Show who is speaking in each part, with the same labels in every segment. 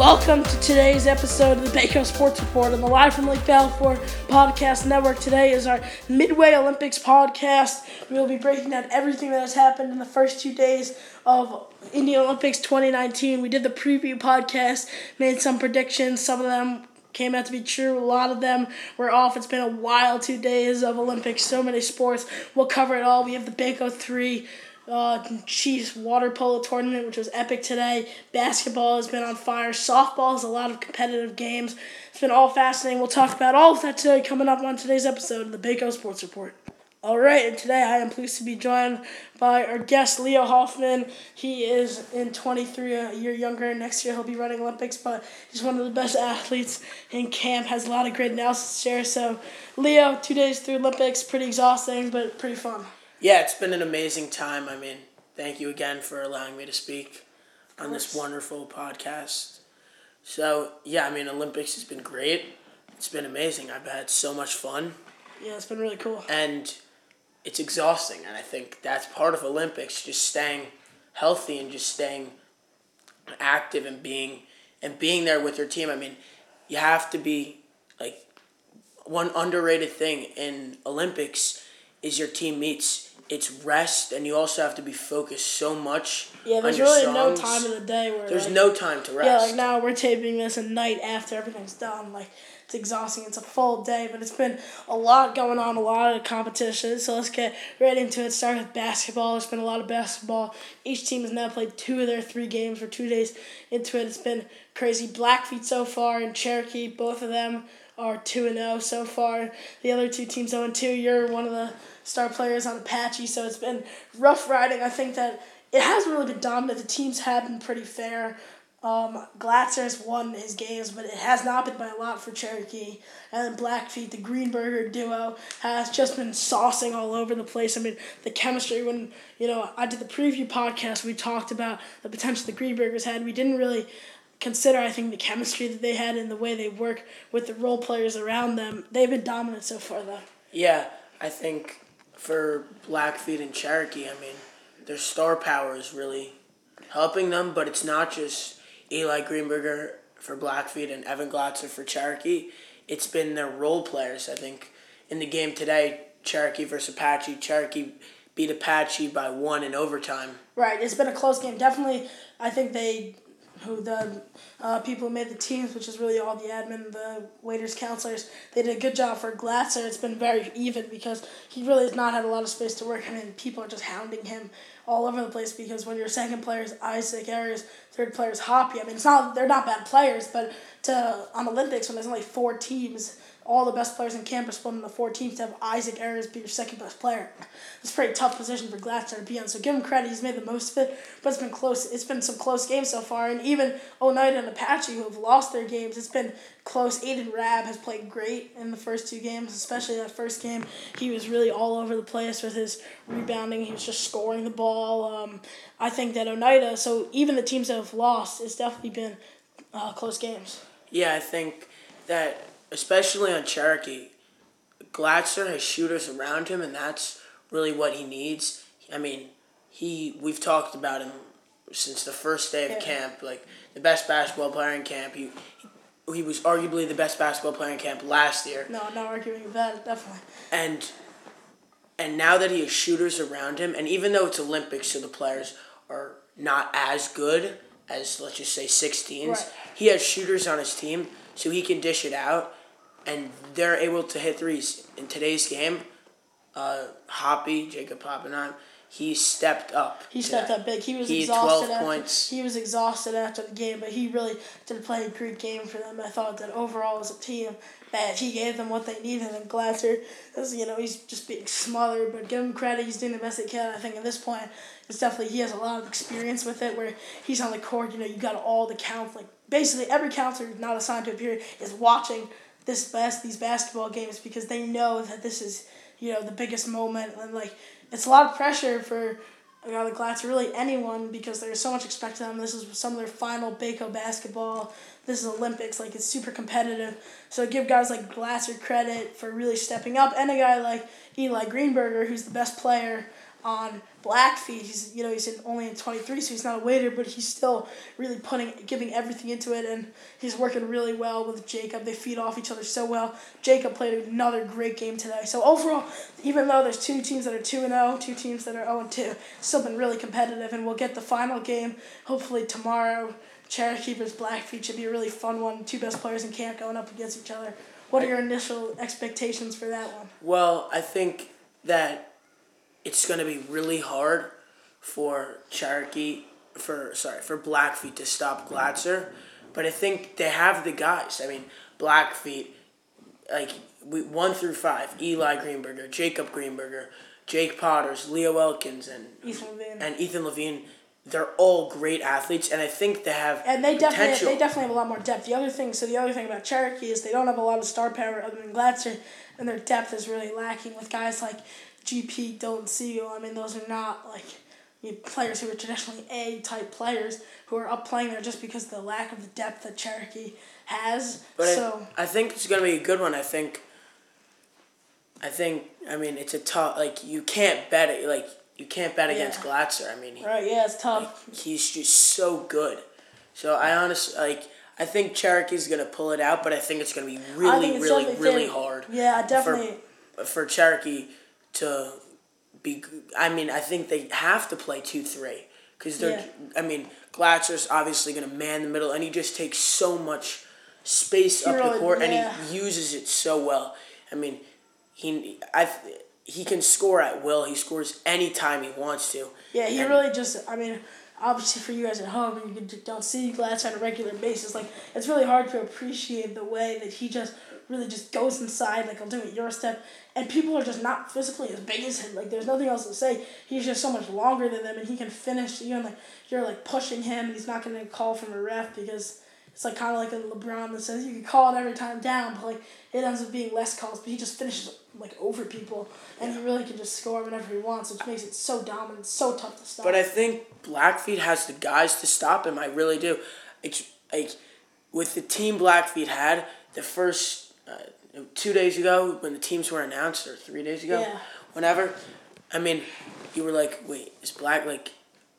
Speaker 1: Welcome to today's episode of the Baco Sports Report on the Live from Lake Balfour Podcast Network. Today is our Midway Olympics podcast. We will be breaking down everything that has happened in the first two days of Indian Olympics 2019. We did the preview podcast, made some predictions. Some of them came out to be true. A lot of them were off. It's been a wild two days of Olympics, so many sports. We'll cover it all. We have the Baco 3 uh, Chiefs water polo tournament, which was epic today. Basketball has been on fire. Softball is a lot of competitive games. It's been all fascinating. We'll talk about all of that today coming up on today's episode of the Baco Sports Report. All right, and today I am pleased to be joined by our guest Leo Hoffman. He is in 23, a year younger. Next year he'll be running Olympics, but he's one of the best athletes in camp. Has a lot of great analysis to share. So, Leo, two days through Olympics, pretty exhausting, but pretty fun.
Speaker 2: Yeah, it's been an amazing time. I mean, thank you again for allowing me to speak on this wonderful podcast. So, yeah, I mean, Olympics has been great. It's been amazing. I've had so much fun.
Speaker 1: Yeah, it's been really cool.
Speaker 2: And it's exhausting. And I think that's part of Olympics, just staying healthy and just staying active and being and being there with your team. I mean, you have to be like one underrated thing in Olympics is your team meets it's rest and you also have to be focused so much.
Speaker 1: Yeah, there's really songs. no time in the day where
Speaker 2: there's
Speaker 1: like,
Speaker 2: no time to rest.
Speaker 1: Yeah, like now we're taping this at night after everything's done. Like it's exhausting. It's a full day, but it's been a lot going on, a lot of competition. So let's get right into it. Start with basketball. There's been a lot of basketball. Each team has now played two of their three games for two days into it. It's been crazy. Blackfeet so far and Cherokee, both of them are 2 and 0 so far. The other two teams 0 and 2. You're one of the star players on Apache, so it's been rough riding. I think that it hasn't really been dominant. The teams have been pretty fair. Um, Glatzer has won his games, but it has not been by a lot for Cherokee. And then Blackfeet, the Greenberger duo, has just been saucing all over the place. I mean, the chemistry, when, you know, I did the preview podcast, we talked about the potential the Greenbergers had. We didn't really consider, I think, the chemistry that they had and the way they work with the role players around them. They've been dominant so far, though.
Speaker 2: Yeah, I think for Blackfeet and Cherokee, I mean, their star power is really helping them, but it's not just Eli Greenberger for Blackfeet and Evan Glatzer for Cherokee. It's been their role players. I think in the game today, Cherokee versus Apache, Cherokee beat Apache by one in overtime.
Speaker 1: Right, it's been a close game. Definitely, I think they who the uh, people who made the teams, which is really all the admin, the waiters, counselors, they did a good job for Glatzer. It's been very even because he really has not had a lot of space to work. I mean, people are just hounding him all over the place because when your second player is Isaac Ayers, third player is Hoppy. I mean, it's not they're not bad players, but to on Olympics when there's only four teams all the best players in campus are split into four teams to have Isaac Ayers be your second best player. It's a pretty tough position for Glatzer to be in. So give him credit, he's made the most of it. But it's been close. It's been some close games so far. And even Oneida and Apache, who have lost their games, it's been close. Aiden Rab has played great in the first two games, especially that first game. He was really all over the place with his rebounding. He was just scoring the ball. Um, I think that Oneida, so even the teams that have lost, it's definitely been uh, close games.
Speaker 2: Yeah, I think that especially on Cherokee, Glatzer has shooters around him, and that's really what he needs. I mean, he we've talked about him since the first day of yeah. camp, like the best basketball player in camp. He, he was arguably the best basketball player in camp last year.
Speaker 1: No, not arguing that, definitely.
Speaker 2: And and now that he has shooters around him, and even though it's Olympics, so the players are not as good as let's just say 16s, right. he has shooters on his team, so he can dish it out and they're able to hit threes. In today's game, uh, Hoppy, Jacob Pappenheim, he stepped up.
Speaker 1: He stepped up big. He was he exhausted. after, points. He was exhausted after the game, but he really did play a great game for them. I thought that overall as a team, that he gave them what they needed. And Glatzer, as you know, he's just being smothered, but give him credit. He's doing the best he can. I think at this point, it's definitely he has a lot of experience with it. Where he's on the court, you know, you got all the counts. Like basically every counselor not assigned to a period is watching this best these basketball games because they know that this is you know the biggest moment and like it's a lot of pressure for a guy like Glatzer, really anyone because there's so much expected of them. This is some of their final Baco basketball. This is Olympics, like it's super competitive. So give guys like Glatzer credit for really stepping up, and a guy like Eli Greenberger, who's the best player on Blackfeet. He's you know he's in, only in twenty three, so he's not a waiter, but he's still really putting giving everything into it, and he's working really well with Jacob. They feed off each other so well. Jacob played another great game today. So overall, even though there's two teams that are two and 0, two teams that are zero and two, still been really competitive, and we'll get the final game hopefully tomorrow. Cherokee versus Blackfeet should be a really fun one. Two best players in camp going up against each other. What are your initial expectations for that one?
Speaker 2: Well, I think that it's going to be really hard for Cherokee for sorry for Blackfeet to stop Glatzer, but I think they have the guys. I mean, Blackfeet, like we one through five: Eli Greenberger, Jacob Greenberger, Jake Potters, Leo Elkins, and
Speaker 1: Ethan Levine.
Speaker 2: and Ethan Levine. They're all great athletes, and I think they have
Speaker 1: And they definitely they definitely have a lot more depth. The other thing, so the other thing about Cherokee is they don't have a lot of star power other than Glatzer, and their depth is really lacking with guys like GP, Dylan Siegel. I mean, those are not like you know, players who are traditionally A type players who are up playing there just because of the lack of the depth that Cherokee has.
Speaker 2: But
Speaker 1: so
Speaker 2: I, I think it's gonna be a good one. I think. I think I mean it's a tough like you can't bet it like you can't bet against
Speaker 1: Yeah.
Speaker 2: Glatzer. I mean he,
Speaker 1: right, yeah, it's tough.
Speaker 2: he's just so good. So I honestly like I think Cherokee's gonna pull it out, but I think it's gonna be really really really hard
Speaker 1: Yeah, definitely.
Speaker 2: for Cherokee to be. I mean I think they have to play two three because they're.
Speaker 1: Yeah.
Speaker 2: I mean Glatzer's obviously gonna man the middle, and he just takes so much space
Speaker 1: He
Speaker 2: up the court,
Speaker 1: yeah.
Speaker 2: and he uses it so well. I mean, he I he can score at will. He scores anytime he wants to.
Speaker 1: Yeah, he
Speaker 2: And-
Speaker 1: really just. I mean, obviously for you guys at home, you don't see Glatz on a regular basis. Like it's really hard to appreciate the way that he just really just goes inside. Like I'll do it your step, and people are just not physically as big as him. Like there's nothing else to say. He's just so much longer than them, and he can finish. You're like you're like pushing him, and he's not gonna call from a ref because. It's like kind of like a LeBron that says you can call it every time down, but like it ends up being less calls. But he just finishes like over people, and he really can just score whenever he wants, which makes it so dominant, so tough to stop.
Speaker 2: But I think Blackfeet has the guys to stop him. I really do. It's like with the team Blackfeet had the first uh, two days ago when the teams were announced or three days ago,
Speaker 1: Yeah.
Speaker 2: whenever. I mean, you were like, wait, is Black like,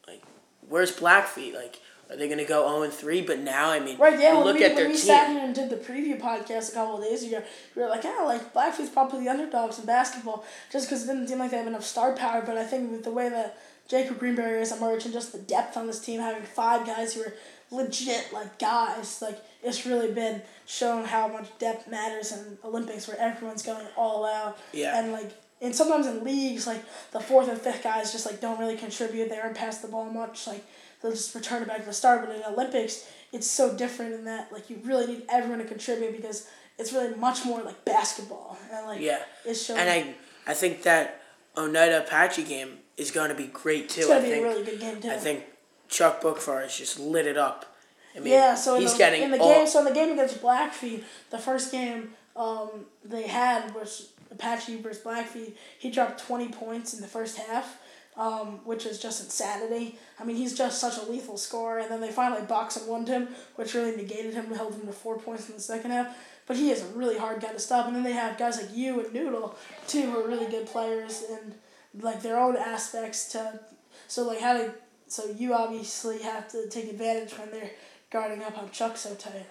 Speaker 2: like, where's Blackfeet? Like, are they gonna go zero and three? But now, I mean,
Speaker 1: Right, yeah,
Speaker 2: look
Speaker 1: we,
Speaker 2: at
Speaker 1: when
Speaker 2: their
Speaker 1: we
Speaker 2: team.
Speaker 1: sat here and did the preview podcast a couple of days ago, we were like, yeah, like Blackfeet's probably the underdogs in basketball, just because it didn't seem like they have enough star power. But I think with the way that Jacob Greenberger has emerged and just the depth on this team, having five guys who are legit like guys, like it's really been shown how much depth matters in Olympics where everyone's going all out.
Speaker 2: Yeah.
Speaker 1: And like and sometimes in leagues, like the fourth and fifth guys just like don't really contribute. They aren't pass the ball much. Like they'll just return it back to the start. But in Olympics, it's so different in that like you really need everyone to contribute because it's really much more like basketball and like
Speaker 2: Yeah.
Speaker 1: it's showing.
Speaker 2: And I, I think that Oneida Apache game is going to be great too.
Speaker 1: it's gonna
Speaker 2: I
Speaker 1: be
Speaker 2: think.
Speaker 1: a really good game too.
Speaker 2: I think Chuck Bookfar has just lit it up. I mean,
Speaker 1: yeah, so in
Speaker 2: he's
Speaker 1: the,
Speaker 2: getting
Speaker 1: in the
Speaker 2: all,
Speaker 1: game, so in the game against Blackfeet, the first game um, they had was Apache versus Blackfeet. He dropped twenty points in the first half, um, which is just insanity. I mean, he's just such a lethal scorer. And then they finally boxed and won him, which really negated him, and held him to four points in the second half. But he is a really hard guy to stop. And then they have guys like you and Noodle, too, who are really good players and like their own aspects to. So like how to so you obviously have to take advantage when they're guarding up on Chuck so tight.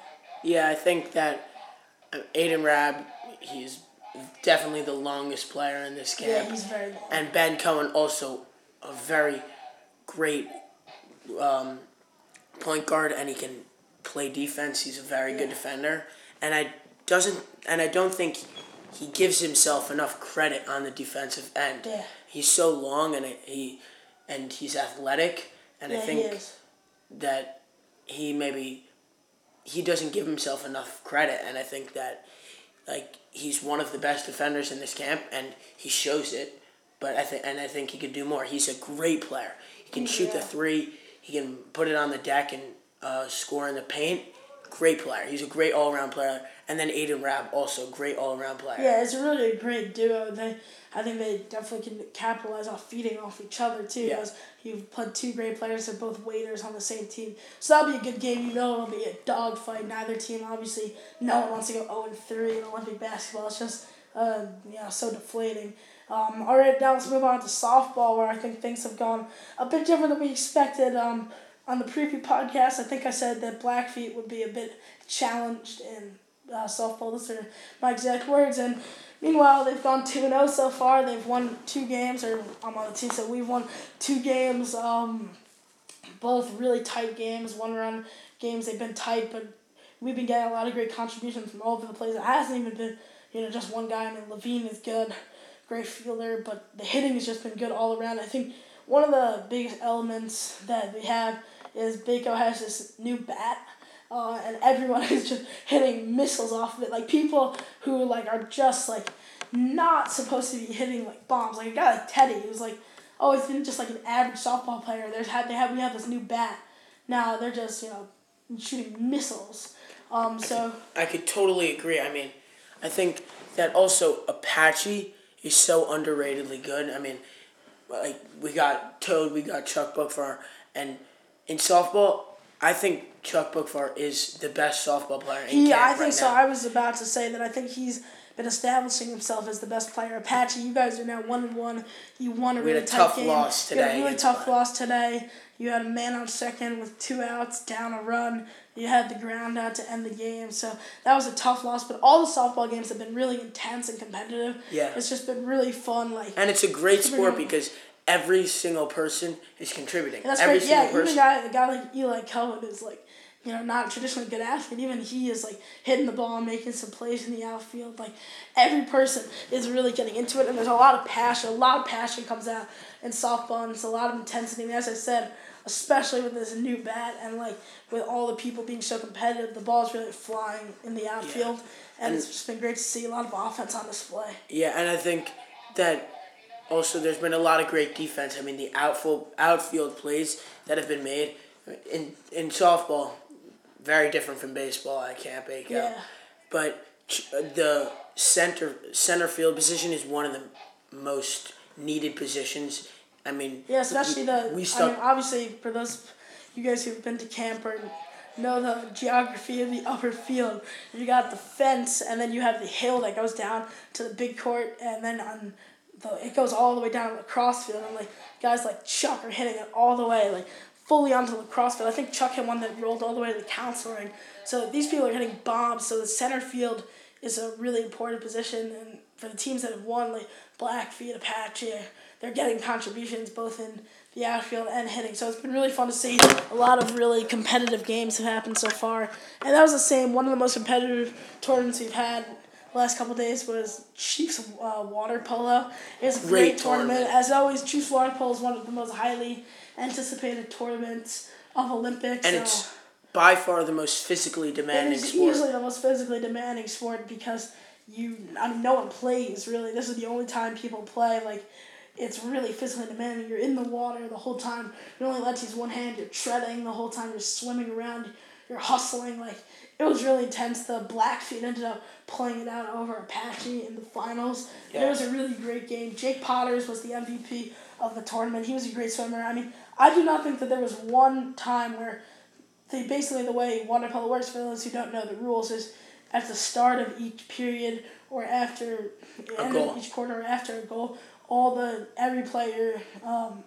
Speaker 2: Yeah, I think that uh, Aiden Rab, he's definitely the longest player in this camp.
Speaker 1: Yeah, he's very long.
Speaker 2: and Ben Cohen also a very great um, point guard, and he can play defense. He's a very good defender, and I doesn't and I don't think he gives himself enough credit on the defensive end.
Speaker 1: Yeah.
Speaker 2: He's so long, and he and he's athletic, and I
Speaker 1: Yeah, he
Speaker 2: think
Speaker 1: is.
Speaker 2: that he maybe he doesn't give himself enough credit and I think that like he's one of the best defenders in this camp and he shows it but I think and I think he could do more. He's a great player. He can shoot the 3, he can put it on the deck and uh, score in the paint. Great player. He's a great all-around player. And then Aiden Rab also great all-around player.
Speaker 1: Yeah, it's a really great duo. They, I think they definitely can capitalize off feeding off each other too.
Speaker 2: Yeah.
Speaker 1: Because you've put two great players, they're both waiters on the same team. So that'll be a good game. You know it'll be a dogfight. Neither team, obviously, no one wants to go zero and three in Olympic basketball. It's just, uh, you know, so deflating. Um, all right, now let's move on to softball, where I think things have gone a bit different than we expected. Um, on the preview podcast, I think I said that Blackfeet would be a bit challenged in uh, softball. Those are my exact words. And meanwhile, they've gone 2 0 so far. They've won two games, or I'm on the team, so we've won two games. Um, both really tight games, one run games. They've been tight, but we've been getting a lot of great contributions from all over the place. It hasn't even been, you know, just one guy. I mean, Levine is good, great fielder, but the hitting has just been good all around. I think one of the biggest elements that we have is Baco has this new bat. Uh, and everyone is just hitting missiles off of it. Like people who like are just like not supposed to be hitting like bombs. Like a guy like Teddy who's like always been just like an average softball player. There's had they have we have this new bat. Now they're just you know shooting missiles. Um, so
Speaker 2: I could totally agree. I mean, I think that also Apache is so underratedly good. I mean, like we got Toad, we got Chuck Bookfar, and in softball, I think Chuck Bookfar is the best softball player in
Speaker 1: yeah, I think
Speaker 2: right
Speaker 1: so.
Speaker 2: now.
Speaker 1: I was about to say that I think he's been establishing himself as the best player. Apache, you guys are now one and one. You won a
Speaker 2: We
Speaker 1: really
Speaker 2: a tough
Speaker 1: game.
Speaker 2: loss
Speaker 1: You had a
Speaker 2: today
Speaker 1: really tough loss today. You had a man on second with two outs, down a run. You had the ground out to end the game. So that was a tough loss. But all the softball games have been really intense and competitive.
Speaker 2: Yeah.
Speaker 1: It's just been really fun. Like
Speaker 2: and it's a great sport
Speaker 1: good.
Speaker 2: because every single person is contributing.
Speaker 1: And that's
Speaker 2: every
Speaker 1: great. Yeah,
Speaker 2: single
Speaker 1: even a guy, a guy like Eli Cohen is like, you know, not a traditionally good athlete. Even he is like hitting the ball, making some plays in the outfield. Like every person is really getting into it, and there's a lot of passion. A lot of passion comes out in softball, and it's a lot of intensity. And as I said, especially with this new bat and like with all the people being so competitive, the ball's really flying in the outfield, and,
Speaker 2: And-
Speaker 1: it's just been great to see a lot of offense on display.
Speaker 2: Yeah, and I think that also there's been a lot of great defense. I mean, the outfield outfield plays that have been made in in softball, very different from baseball at Camp Baco.
Speaker 1: Yeah.
Speaker 2: But ch- the center center field position is one of the most needed positions. I mean,
Speaker 1: Yeah, especially the.
Speaker 2: we
Speaker 1: I
Speaker 2: stuck.
Speaker 1: mean, obviously, for those you guys who've been to camp or know the geography of the upper field, you got the fence, and then you have the hill that goes down to the big court, and then on the it goes all the way down the cross field, and like guys like Chuck are hitting it all the way, like fully onto the cross field. I think Chuck hit one that rolled all the way to the council ring. So these people are hitting bombs. So the center field is a really important position, and for the teams that have won, like Blackfeet, Apache, they're getting contributions both in the outfield and hitting. So it's been really fun to see. A lot of really competitive games have happened so far, and that was the same. One of the most competitive tournaments we've had. Last couple days was Chiefs uh, water polo. It's a great,
Speaker 2: Great
Speaker 1: tournament.
Speaker 2: tournament.
Speaker 1: As always, Chiefs water polo is one of the most highly anticipated tournaments of Olympics.
Speaker 2: and
Speaker 1: so-
Speaker 2: it's by far the most physically demanding
Speaker 1: is
Speaker 2: sport.
Speaker 1: easily the most physically demanding sport because you, I mean, no one plays really. This is the only time people play. Like, it's really physically demanding. You're in the water the whole time. You only let to use one hand. You're treading the whole time. You're swimming around. You're hustling. Like, it was really intense. The Blackfeet ended up playing it out over Apache in the finals. And it was a really great game. Jake Potters was the MVP of the tournament. He was a great swimmer. I mean, I do not think that there was one time where they basically the way water polo works for those who don't know the rules is at the start of each period or after the end of each quarter or after a goal, all the every player um,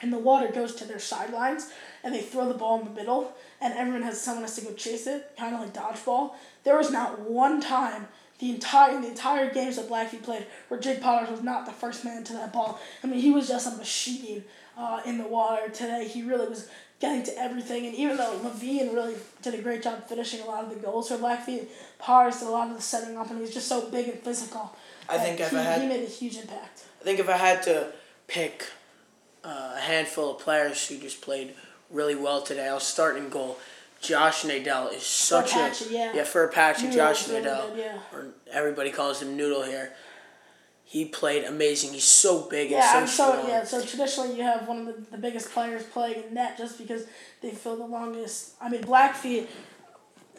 Speaker 1: in the water goes to their sidelines and they throw the ball in the middle and everyone has someone has to go chase it, kind of like dodgeball. There was not one time the entire the entire games that Blackfeet played where Jake Potters was not the first man to that ball. I mean, he was just a machine uh, in the water today. He really was getting to everything, and even though Levine really did a great job finishing a lot of the goals for Blackfeet, Pars did a lot of the setting up, and he's just so big and physical.
Speaker 2: I think if
Speaker 1: he,
Speaker 2: I had-
Speaker 1: he made a huge impact.
Speaker 2: I think if I had to pick uh, a handful of players who just played really well today, I'll start in goal. Josh Nadell is such
Speaker 1: Apache,
Speaker 2: a
Speaker 1: yeah.
Speaker 2: for Apache.
Speaker 1: Noodle
Speaker 2: Josh Nadell,
Speaker 1: yeah.
Speaker 2: or everybody calls him Noodle here. He played amazing. He's so big
Speaker 1: Yeah,
Speaker 2: and
Speaker 1: I'm
Speaker 2: so
Speaker 1: so
Speaker 2: strong.
Speaker 1: yeah. So traditionally, you have one of the, the biggest players playing in net just because they fill the longest. I mean, Blackfeet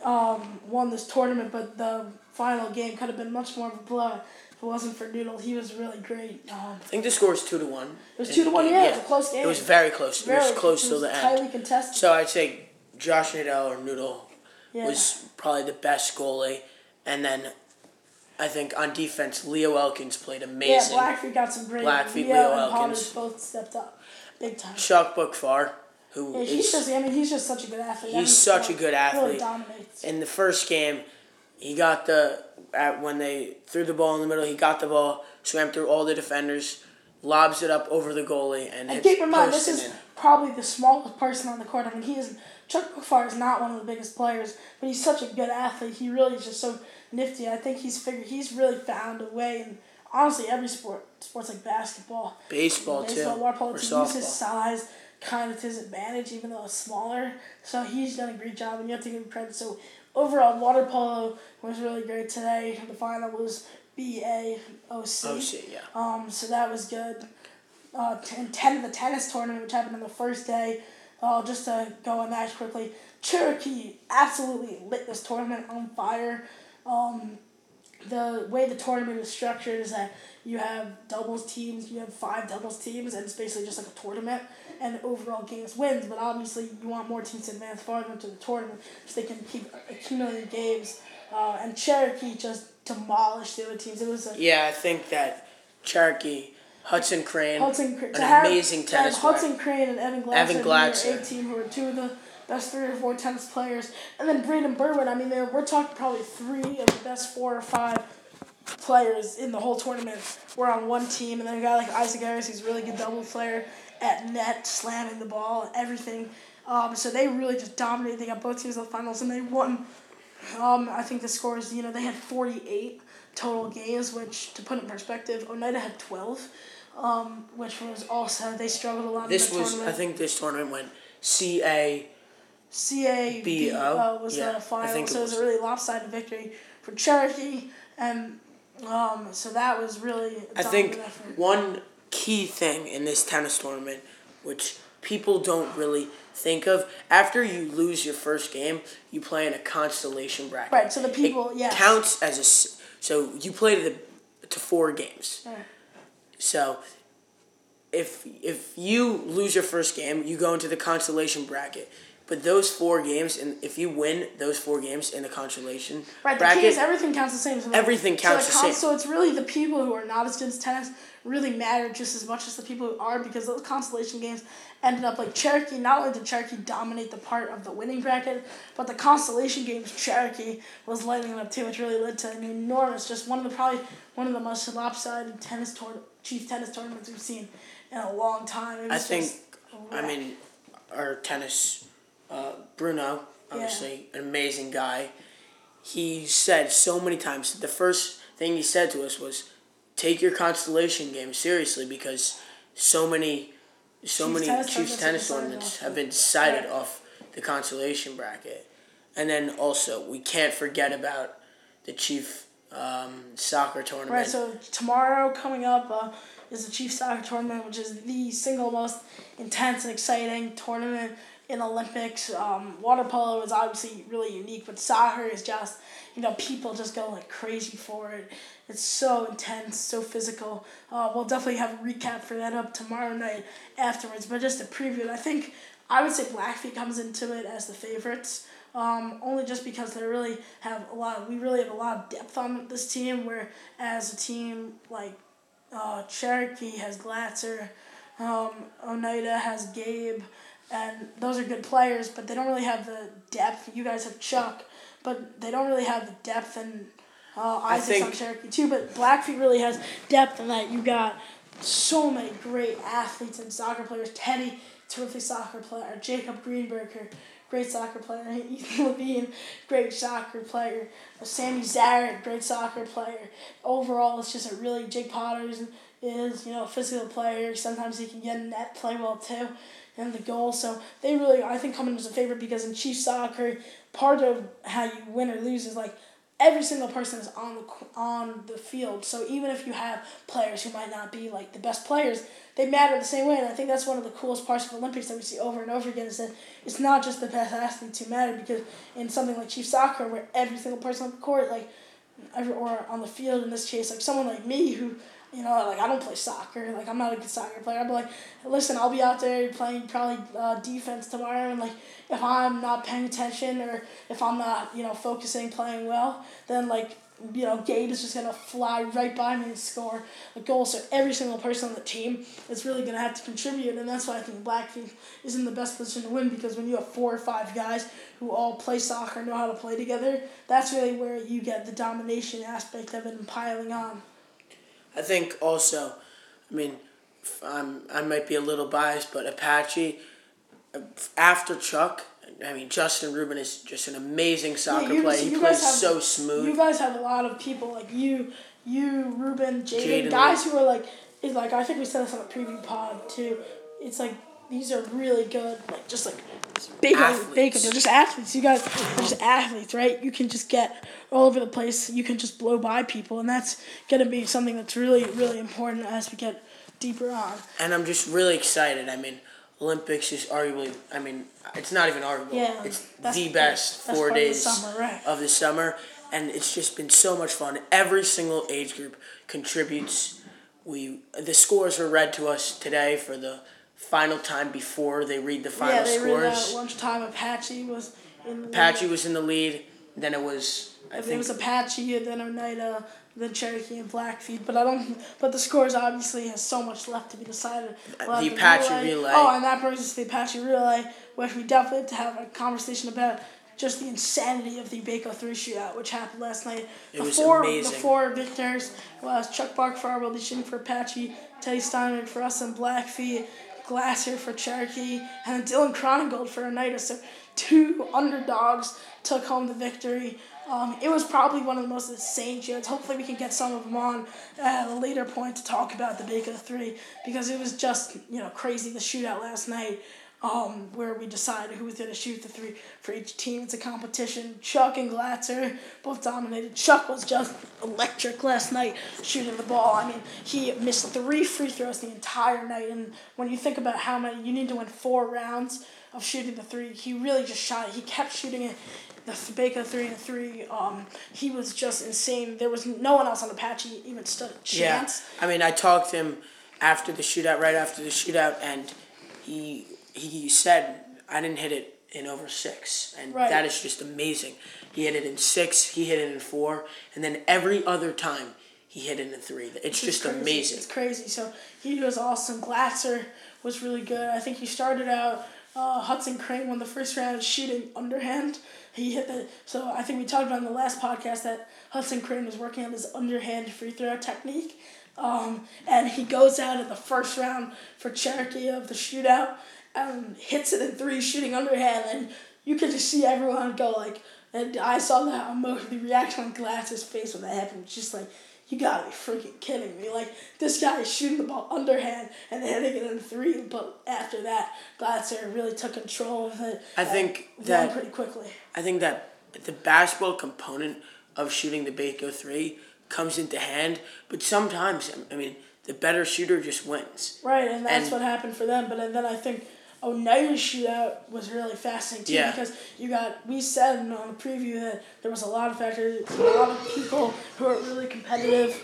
Speaker 1: um, won this tournament, but the final game could have been much more of a blow if it wasn't for Noodle. He was really great. Um,
Speaker 2: I think the score is two to one.
Speaker 1: it was two to one.
Speaker 2: game.
Speaker 1: Yeah, it was a close game.
Speaker 2: It was very close.
Speaker 1: Very-
Speaker 2: it was close
Speaker 1: it
Speaker 2: till
Speaker 1: was
Speaker 2: the end.
Speaker 1: Highly contested.
Speaker 2: So I'd say Josh Nadell or Noodle
Speaker 1: yeah.
Speaker 2: was probably the best goalie, and then I think on defense, Leo Elkins played amazing. Yeah.
Speaker 1: Blackfeet got some great.
Speaker 2: Blackfeet,
Speaker 1: Leo,
Speaker 2: Leo
Speaker 1: and
Speaker 2: Elkins.
Speaker 1: Both stepped up, big time.
Speaker 2: Chuck Bookfar, who
Speaker 1: Yeah,
Speaker 2: is
Speaker 1: he's just. I mean, he's just such a good athlete. I
Speaker 2: He's
Speaker 1: mean,
Speaker 2: such a good
Speaker 1: Really
Speaker 2: athlete.
Speaker 1: dominates.
Speaker 2: in the first game, he got the at when they threw the ball in the middle. He got the ball, swam through all the defenders, lobs it up over the goalie, and,
Speaker 1: And keep in mind, this is
Speaker 2: in.
Speaker 1: probably the smallest person on the court. I mean, he is Chuck Bookfar is not one of the biggest players, but he's such a good athlete. He really is just so nifty. I think he's figured he's really found a way, and honestly, every sport, sports like basketball,
Speaker 2: baseball,
Speaker 1: baseball,
Speaker 2: too,
Speaker 1: water polo, to use his size kind of to his advantage, even though it's smaller. So he's done a great job, and you have to give him credit. So overall, water polo was really great today. The final was B A O C.
Speaker 2: Oh yeah.
Speaker 1: Um, so that was good. Uh, ten, ten the tennis tournament, which happened on the first day. Uh, just to go on that quickly, Cherokee absolutely lit this tournament on fire. Um, the way the tournament is structured is that you have doubles teams, you have five doubles teams, and it's basically just like a tournament. And overall games wins, but obviously you want more teams to advance farther into the tournament so they can keep accumulating games. Uh, and Cherokee just demolished the other teams. It was a
Speaker 2: Yeah, I think that Cherokee, Hudson Crane,
Speaker 1: Hudson Cra-
Speaker 2: an
Speaker 1: have-
Speaker 2: amazing tennis player.
Speaker 1: Hudson Crane and Evan Glatzer,
Speaker 2: Evan Glatzer.
Speaker 1: Evan A team, who are two of the best three or four tennis players, and then Braden Berwin. I mean, they're, we're talking probably three of the best four or five players in the whole tournament were on one team, and then a guy like Isaac Harris, who's a really good double player at net, slamming the ball, everything. Um, so they really just dominated. They got both teams in the finals, and they won. Um, I think the scores, you know, they had 48 total games, which, to put in perspective, Oneida had 12, um, which was also, they struggled a lot
Speaker 2: This
Speaker 1: in the
Speaker 2: was,
Speaker 1: tournament.
Speaker 2: I think, this tournament went C A.
Speaker 1: CABO was
Speaker 2: yeah,
Speaker 1: the final, so it was
Speaker 2: was.
Speaker 1: a really lopsided victory for Cherokee, and um, so that was really.
Speaker 2: I think
Speaker 1: effort.
Speaker 2: one key thing in this tennis tournament, which people don't really think of, after you lose your first game, you play in a constellation bracket.
Speaker 1: Right, so the people, yes.
Speaker 2: counts as a So you play to the to four games. So if if you lose your first game, you go into the consolation bracket. But those four games, and if you win those four games in the consolation
Speaker 1: Right, the
Speaker 2: bracket,
Speaker 1: key is everything counts the same. So the-
Speaker 2: Everything counts
Speaker 1: so
Speaker 2: the
Speaker 1: con-
Speaker 2: same.
Speaker 1: So it's really the people who are not as good as tennis really matter just as much as the people who are because those consolation games ended up like Cherokee. Not only did Cherokee dominate the part of the winning bracket, but the consolation games Cherokee was lighting it up too, which really led to an enormous, just one of the probably one of the most lopsided tennis tour chief tennis tournaments we've seen in a long time.
Speaker 2: I think, I mean, our tennis, uh, Bruno, obviously an amazing guy. He said so many times. The first thing he said to us was, "Take your constellation game seriously because so many, so
Speaker 1: Chiefs
Speaker 2: many
Speaker 1: tennis
Speaker 2: Chiefs
Speaker 1: tournaments
Speaker 2: tennis tournaments have been decided off the consolation bracket." And then also, we can't forget about the Chief um, soccer tournament.
Speaker 1: Right, so tomorrow coming up uh, is the Chief Soccer Tournament, which is the single most intense and exciting tournament in Olympics. Um, water polo is obviously really unique, but soccer is just, you know, people just go like crazy for it. It's so intense, so physical. Uh, we'll definitely have a recap for that up tomorrow night afterwards, but just a preview. I think I would say Blackfeet comes into it as the favorites. Um, only just because they really have a lot. Of, we really have a lot of depth on this team. Where as a team like uh, Cherokee has Glatzer, um, Oneida has Gabe, and those are good players. But they don't really have the depth. You guys have Chuck, but they don't really have the depth and uh, Isaac's on Cherokee too. But Blackfeet really has depth in that you got so many great athletes and soccer players. Teddy, terrific soccer player. Jacob Greenberger, great soccer player. Ethan Levine, great soccer player. Sammy Zarrett, great soccer player. Overall, it's just a really Jake Potter is, is you know a physical player. Sometimes he can get in net play well too, and the goal. So they really I think come in as a favorite because in Chief soccer, part of how you win or lose is like every single person is on the on the field. So even if you have players who might not be like the best players, they matter the same way. And I think that's one of the coolest parts of Olympics that we see over and over again is that it's not just the best athletes who matter because in something like Chief Soccer where every single person on the court like every or on the field in this case like someone like me who you know like I don't play soccer like I'm not a good soccer player I'm like listen I'll be out there playing probably uh, defense tomorrow and like if I'm not paying attention or if I'm not you know focusing playing well then like you know, Gabe is just gonna fly right by me and score a goal. So every single person on the team is really gonna have to contribute, and that's why I think Blackfeet is in the best position to win because when you have four or five guys who all play soccer, know how to play together, that's really where you get the domination aspect of it and piling on.
Speaker 2: I think also, I mean, I'm, I might be a little biased, but Apache, after Chuck, I mean, Justin Rubin is just an amazing soccer
Speaker 1: you-
Speaker 2: player. He plays
Speaker 1: have-
Speaker 2: so smooth.
Speaker 1: You guys have a lot of people like you, you, Ruben, Jaden,
Speaker 2: Jaden,
Speaker 1: guys who are like, is like I think we said this on a preview pod too. It's like these are really good, like just like big,
Speaker 2: Athletes.
Speaker 1: They're just athletes. You guys are just athletes, right? You can just get all over the place. You can just blow by people, and that's gonna be something that's really, really important as we get deeper on.
Speaker 2: and I'm just really excited. I mean, Olympics is arguably, I mean, it's not even arguable.
Speaker 1: Yeah,
Speaker 2: it's the best
Speaker 1: that's
Speaker 2: four
Speaker 1: part of the
Speaker 2: days
Speaker 1: summer, right.
Speaker 2: of the summer, and it's just been so much fun. Every single age group contributes. We the scores were read to us today for the final time before they read the final
Speaker 1: yeah, they read that
Speaker 2: scores.
Speaker 1: at lunchtime. Apache was in. the
Speaker 2: Apache was in the lead. Then it was I
Speaker 1: It
Speaker 2: think
Speaker 1: was Apache, and then Oneida, then Cherokee and Blackfeet. But I don't. But the scores obviously has so much left to be decided. We'll
Speaker 2: the Apache relay.
Speaker 1: Oh, and that brings us to the Apache relay, which we definitely have to have a conversation about just the insanity of the Baco three shootout, which happened last night.
Speaker 2: It
Speaker 1: the
Speaker 2: was
Speaker 1: four,
Speaker 2: amazing.
Speaker 1: The four victors was Chuck Bark for Arbor shooting for Apache, Teddy Steinberg for us and Blackfeet, Glatzer for Cherokee, and Dylan Cronigold for Oneida. So two underdogs took home the victory. Um, it was probably one of the most insane shoots. Hopefully, we can get some of them on at a later point to talk about the Baco Three because it was just you know crazy the shootout last night. Um, where we decided who was going to shoot the three for each team. It's a competition. Chuck and Glatzer both dominated. Chuck was just electric last night shooting the ball. I mean, he missed three free throws the entire night. And when you think about how many, you need to win four rounds of shooting the three. He really just shot it. He kept shooting it. The Baco three and three. Um, he was just insane. There was no one else on Apache even stood a
Speaker 2: Yeah. I mean, I talked to him after the shootout, right after the shootout, and he he said I didn't hit it in over six, and
Speaker 1: Right.
Speaker 2: that is just amazing. He hit it in six, he hit it in four, and then every other time he hit it in three. It's just
Speaker 1: crazy.
Speaker 2: amazing.
Speaker 1: It's crazy. So he was awesome. Glatzer was really good. I think he started out. Uh, Hudson Crane won the first round shooting underhand. He hit the. So I think we talked about in the last podcast that Hudson Crane was working on his underhand free throw technique. Um, and he goes out in the first round for Cherokee of the shootout and hits it in three shooting underhand. And you could just see everyone go like, and I saw that emotion, the reaction on Glass's face when that happened. just like, you gotta be freaking kidding me. Like, this guy is shooting the ball underhand and hitting it in three, but after that, Glatzer really took control of it.
Speaker 2: I
Speaker 1: uh,
Speaker 2: think that-
Speaker 1: pretty quickly.
Speaker 2: I think that the basketball component of shooting the Baco three comes into hand, but sometimes I mean the better shooter just wins.
Speaker 1: Right, and that's
Speaker 2: And-
Speaker 1: what happened for them. But and then I think Oneida's shootout was really fascinating too
Speaker 2: Yeah.
Speaker 1: because you got we said on the preview that there was a lot of factors, a lot of people who are really competitive.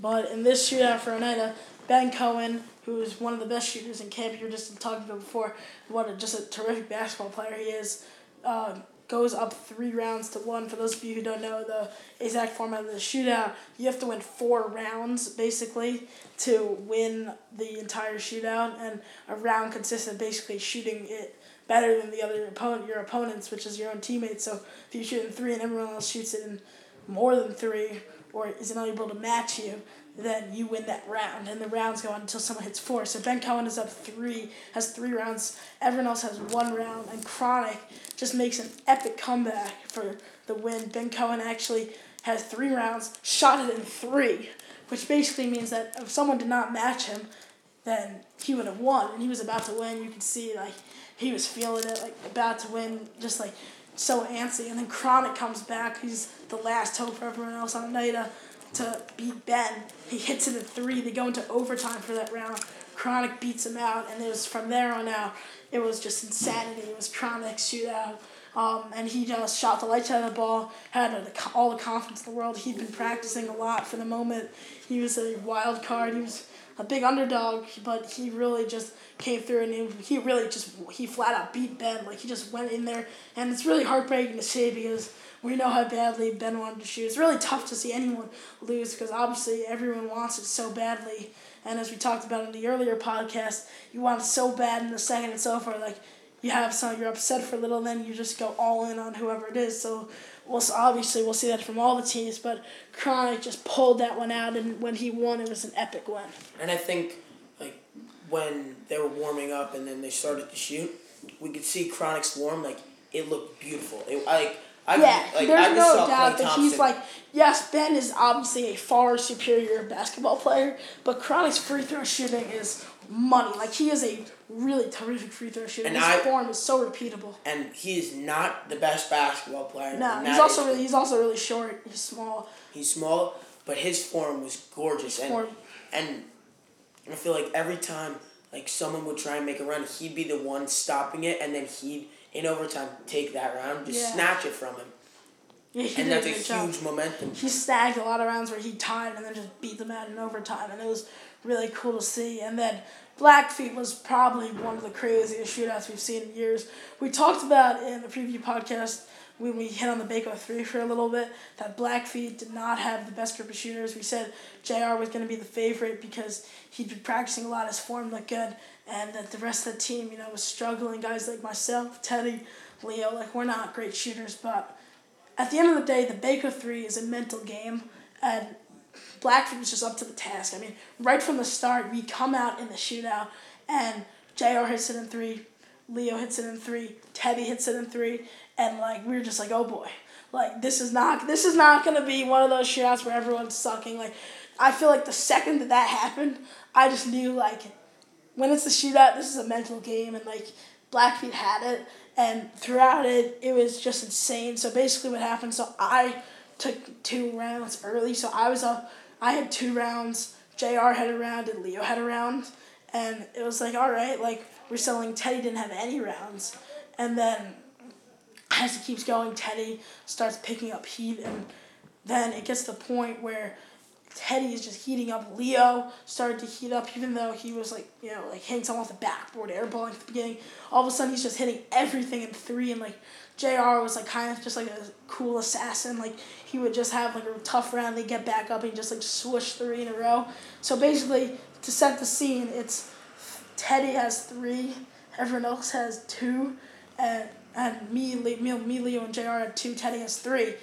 Speaker 1: But in this shootout for Oneida, Ben Cohen, who is one of the best shooters in camp, you were just talking about before, what a, just a terrific basketball player he is. Uh, goes up three rounds to one. For those of you who don't know the exact format of the shootout, you have to win four rounds basically to win the entire shootout, and a round consists of basically shooting it better than the other opponent, your opponents, which is your own teammates. So if you shoot in three and everyone else shoots it in more than three, or is unable to match you, then you win that round. And the rounds go on until someone hits four. So Ben Cohen is up three, has three rounds. Everyone else has one round. And Chronic just makes an epic comeback for the win. Ben Cohen actually has three rounds, shot it in three, which basically means that if someone did not match him, then he would have won. And he was about to win. You could see like he was feeling it, like about to win, just like so antsy. And then Chronic comes back. He's the last hope for everyone else on Oneida to beat Ben. He hits it at three. They go into overtime for that round. Chronic beats him out, and it was from there on out. It was just insanity. It was Chronic shootout. Um, and he just shot the lights out of the ball, had all the confidence in the world. He'd been practicing a lot for the moment. He was a wild card. He was a big underdog, but he really just came through and he, he really just he flat out beat Ben. Like he just went in there, and it's really heartbreaking to see because we know how badly Ben wanted to shoot. It's really tough to see anyone lose because obviously everyone wants it so badly. And as we talked about in the earlier podcast, you want it so bad in the second and so far. Like you have some, you're upset for a little, then you just go all in on whoever it is. So we'll obviously we'll see that from all the teams, but Chronic just pulled that one out, and when he won, it was an epic win.
Speaker 2: And I think like when they were warming up and then they started to shoot, we could see Chronic's form like it looked beautiful. It like. I,
Speaker 1: yeah,
Speaker 2: like,
Speaker 1: there's
Speaker 2: I just
Speaker 1: no doubt that he's like yes, Ben is obviously a far superior basketball player, but Chronic's free throw shooting is money. Like he is a really terrific free throw shooter.
Speaker 2: And
Speaker 1: His
Speaker 2: I-
Speaker 1: form is so repeatable.
Speaker 2: and he is not the best basketball player.
Speaker 1: No, he's also
Speaker 2: is-
Speaker 1: really he's also really short. He's small.
Speaker 2: He's small, but his form was gorgeous, and
Speaker 1: form-
Speaker 2: and I feel like every time like someone would try and make a run, he'd be the one stopping it, and then he'd in overtime take that round, just
Speaker 1: Yeah.
Speaker 2: snatch it from him,
Speaker 1: Yeah,
Speaker 2: and that's a
Speaker 1: good job.
Speaker 2: huge momentum.
Speaker 1: he snagged a lot of rounds where he tied and then just beat them out in overtime, and it was really cool to see. And then Blackfeet was probably one of the craziest shootouts we've seen in years. We talked about in the preview podcast when we hit on the Baco 3 for a little bit that Blackfeet did not have the best group of shooters. We said JR was going to be the favorite because he'd been practicing a lot, his form looked good, and that the rest of the team, you know, was struggling. Guys like myself, Teddy, Leo, like, we're not great shooters, but at the end of the day, the Baco three is a mental game, and Blackfeet was just up to the task. I mean, right from the start, we come out in the shootout, and Jr. hits it in three, Leo hits it in three, Teddy hits it in three, and like we were just like, oh boy, like this is not this is not gonna be one of those shootouts where everyone's sucking. Like, I feel like the second that that happened, I just knew like when it's a shootout, this is a mental game, and like Blackfeet had it, and throughout it, it was just insane. So basically, what happened? So I took two rounds early, so I was up. I had two rounds. Jr. had a round, and Leo had a round, and it was like, all right, like we're selling. Teddy didn't have any rounds, and then as it keeps going, Teddy starts picking up heat, and then it gets to the point where Teddy is just heating up. Leo started to heat up, even though he was like, you know, like hitting someone off the backboard, airballing at the beginning. All of a sudden, he's just hitting everything in three, and like Jr. was like kind of just like a cool assassin. Like he would just have like a tough round, they get back up, and just like swoosh three in a row. So basically, to set the scene, it's Teddy has three, everyone else has two, and and me, me, me Leo, and Jr. had two. Teddy has three.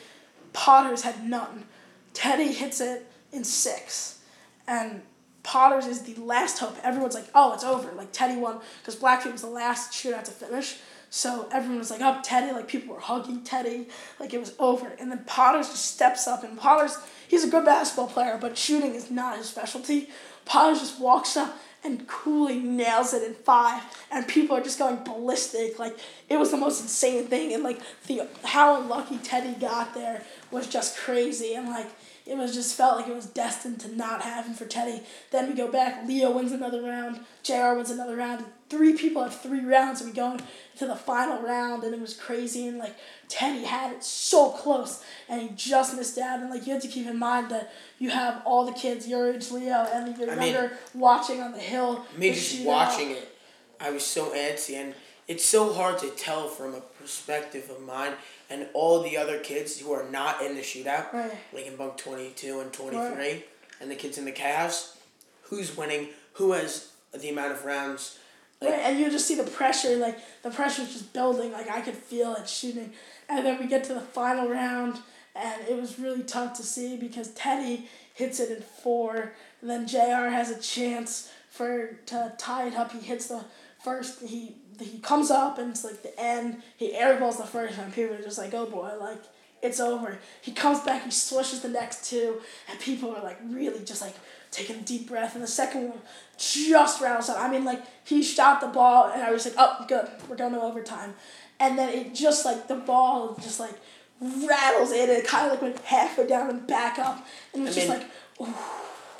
Speaker 1: Potter's had none. Teddy hits it in six, and Potter's is the last hope. Everyone's like, oh, it's over. Like Teddy won because Blackfeet was the last shootout to finish. So everyone was like, up Teddy. Like people were hugging Teddy. Like it was over. And then Potter's just steps up, and Potter's he's a good basketball player, but shooting is not his specialty. Potter's just walks up and coolly nails it in five, and people are just going ballistic. Like it was the most insane thing, and like the how unlucky Teddy got there was just crazy, and like it was just felt like it was destined to not happen for Teddy. Then we go back, Leo wins another round, Jr. wins another round. Three people have three rounds, and we go into the final round, and it was crazy, and like Teddy had it so close, and he just missed out, and like you have to keep in mind that you have all the kids your age, Leo, and your
Speaker 2: I mean-
Speaker 1: younger watching on the hill.
Speaker 2: Me just watching it, I was so antsy, and it's so hard to tell from a perspective of mine and all the other kids who are not in the shootout,
Speaker 1: Right.
Speaker 2: like in bunk twenty two and twenty three, and the kids in the chaos, who's winning, who has the amount of rounds. Like,
Speaker 1: Right, and you just see the pressure, like the pressure's just building. Like I could feel it shooting, and then we get to the final round, and it was really tough to see because Teddy hits it in four, and then Jr. has a chance for to tie it up. He hits the first. He he comes up and it's like the end. He airballs the first one. People are just like, oh boy, like it's over. He comes back, he swishes the next two, and people are like really just like taking a deep breath. And the second one just rattles out. I mean, like he shot the ball, and I was like, oh, good, we're going to overtime. And then it just like the ball just like rattles in, and it kind of like went halfway down and back up, and it was
Speaker 2: I
Speaker 1: just like, ooh,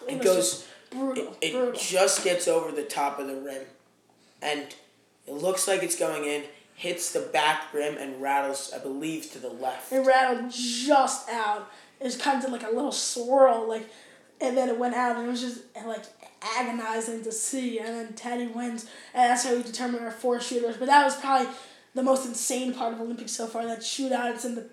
Speaker 2: it
Speaker 1: was
Speaker 2: goes-
Speaker 1: brutal,
Speaker 2: it,
Speaker 1: brutal.
Speaker 2: it just gets over the top of the rim, and it looks like it's going in, hits the back rim and rattles, I believe, to the left.
Speaker 1: It rattled just out. It was kind of like a little swirl, like and then it went out, and it was just like agonizing to see. And then Teddy wins, and that's how we determine our four shooters. But that was probably the most insane part of Olympics so far. That shootout, it's in the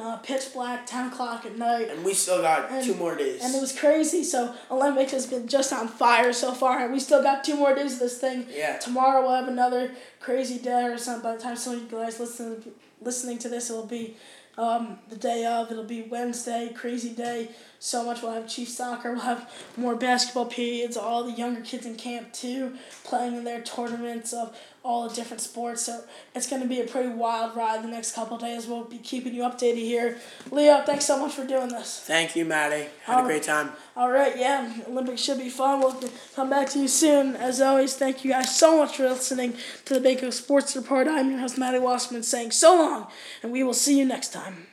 Speaker 1: uh, pitch black, ten o'clock at night.
Speaker 2: And we still got
Speaker 1: And-
Speaker 2: two more days.
Speaker 1: And it was crazy. So Olympics has been just on fire so far, and we still got two more days of this thing.
Speaker 2: Yeah.
Speaker 1: Tomorrow we'll have another crazy day or something. By the time some of you guys listen listening to this, it'll be um, the day of. It'll be Wednesday, crazy day. So much. We'll have Chief Soccer. We'll have more basketball periods. All the younger kids in camp too, playing in their tournaments of all the different sports. So it's going to be a pretty wild ride the next couple of days. We'll be keeping you updated here. Leo, thanks so much for doing this.
Speaker 2: Thank you, Maddie. Had a great time.
Speaker 1: All right, yeah, Olympics should be fun. We'll come back to you soon. As always, thank you guys so much for listening to the Baco Sports Report. I'm your host, Maddie Wasserman, saying so long, and we will see you next time.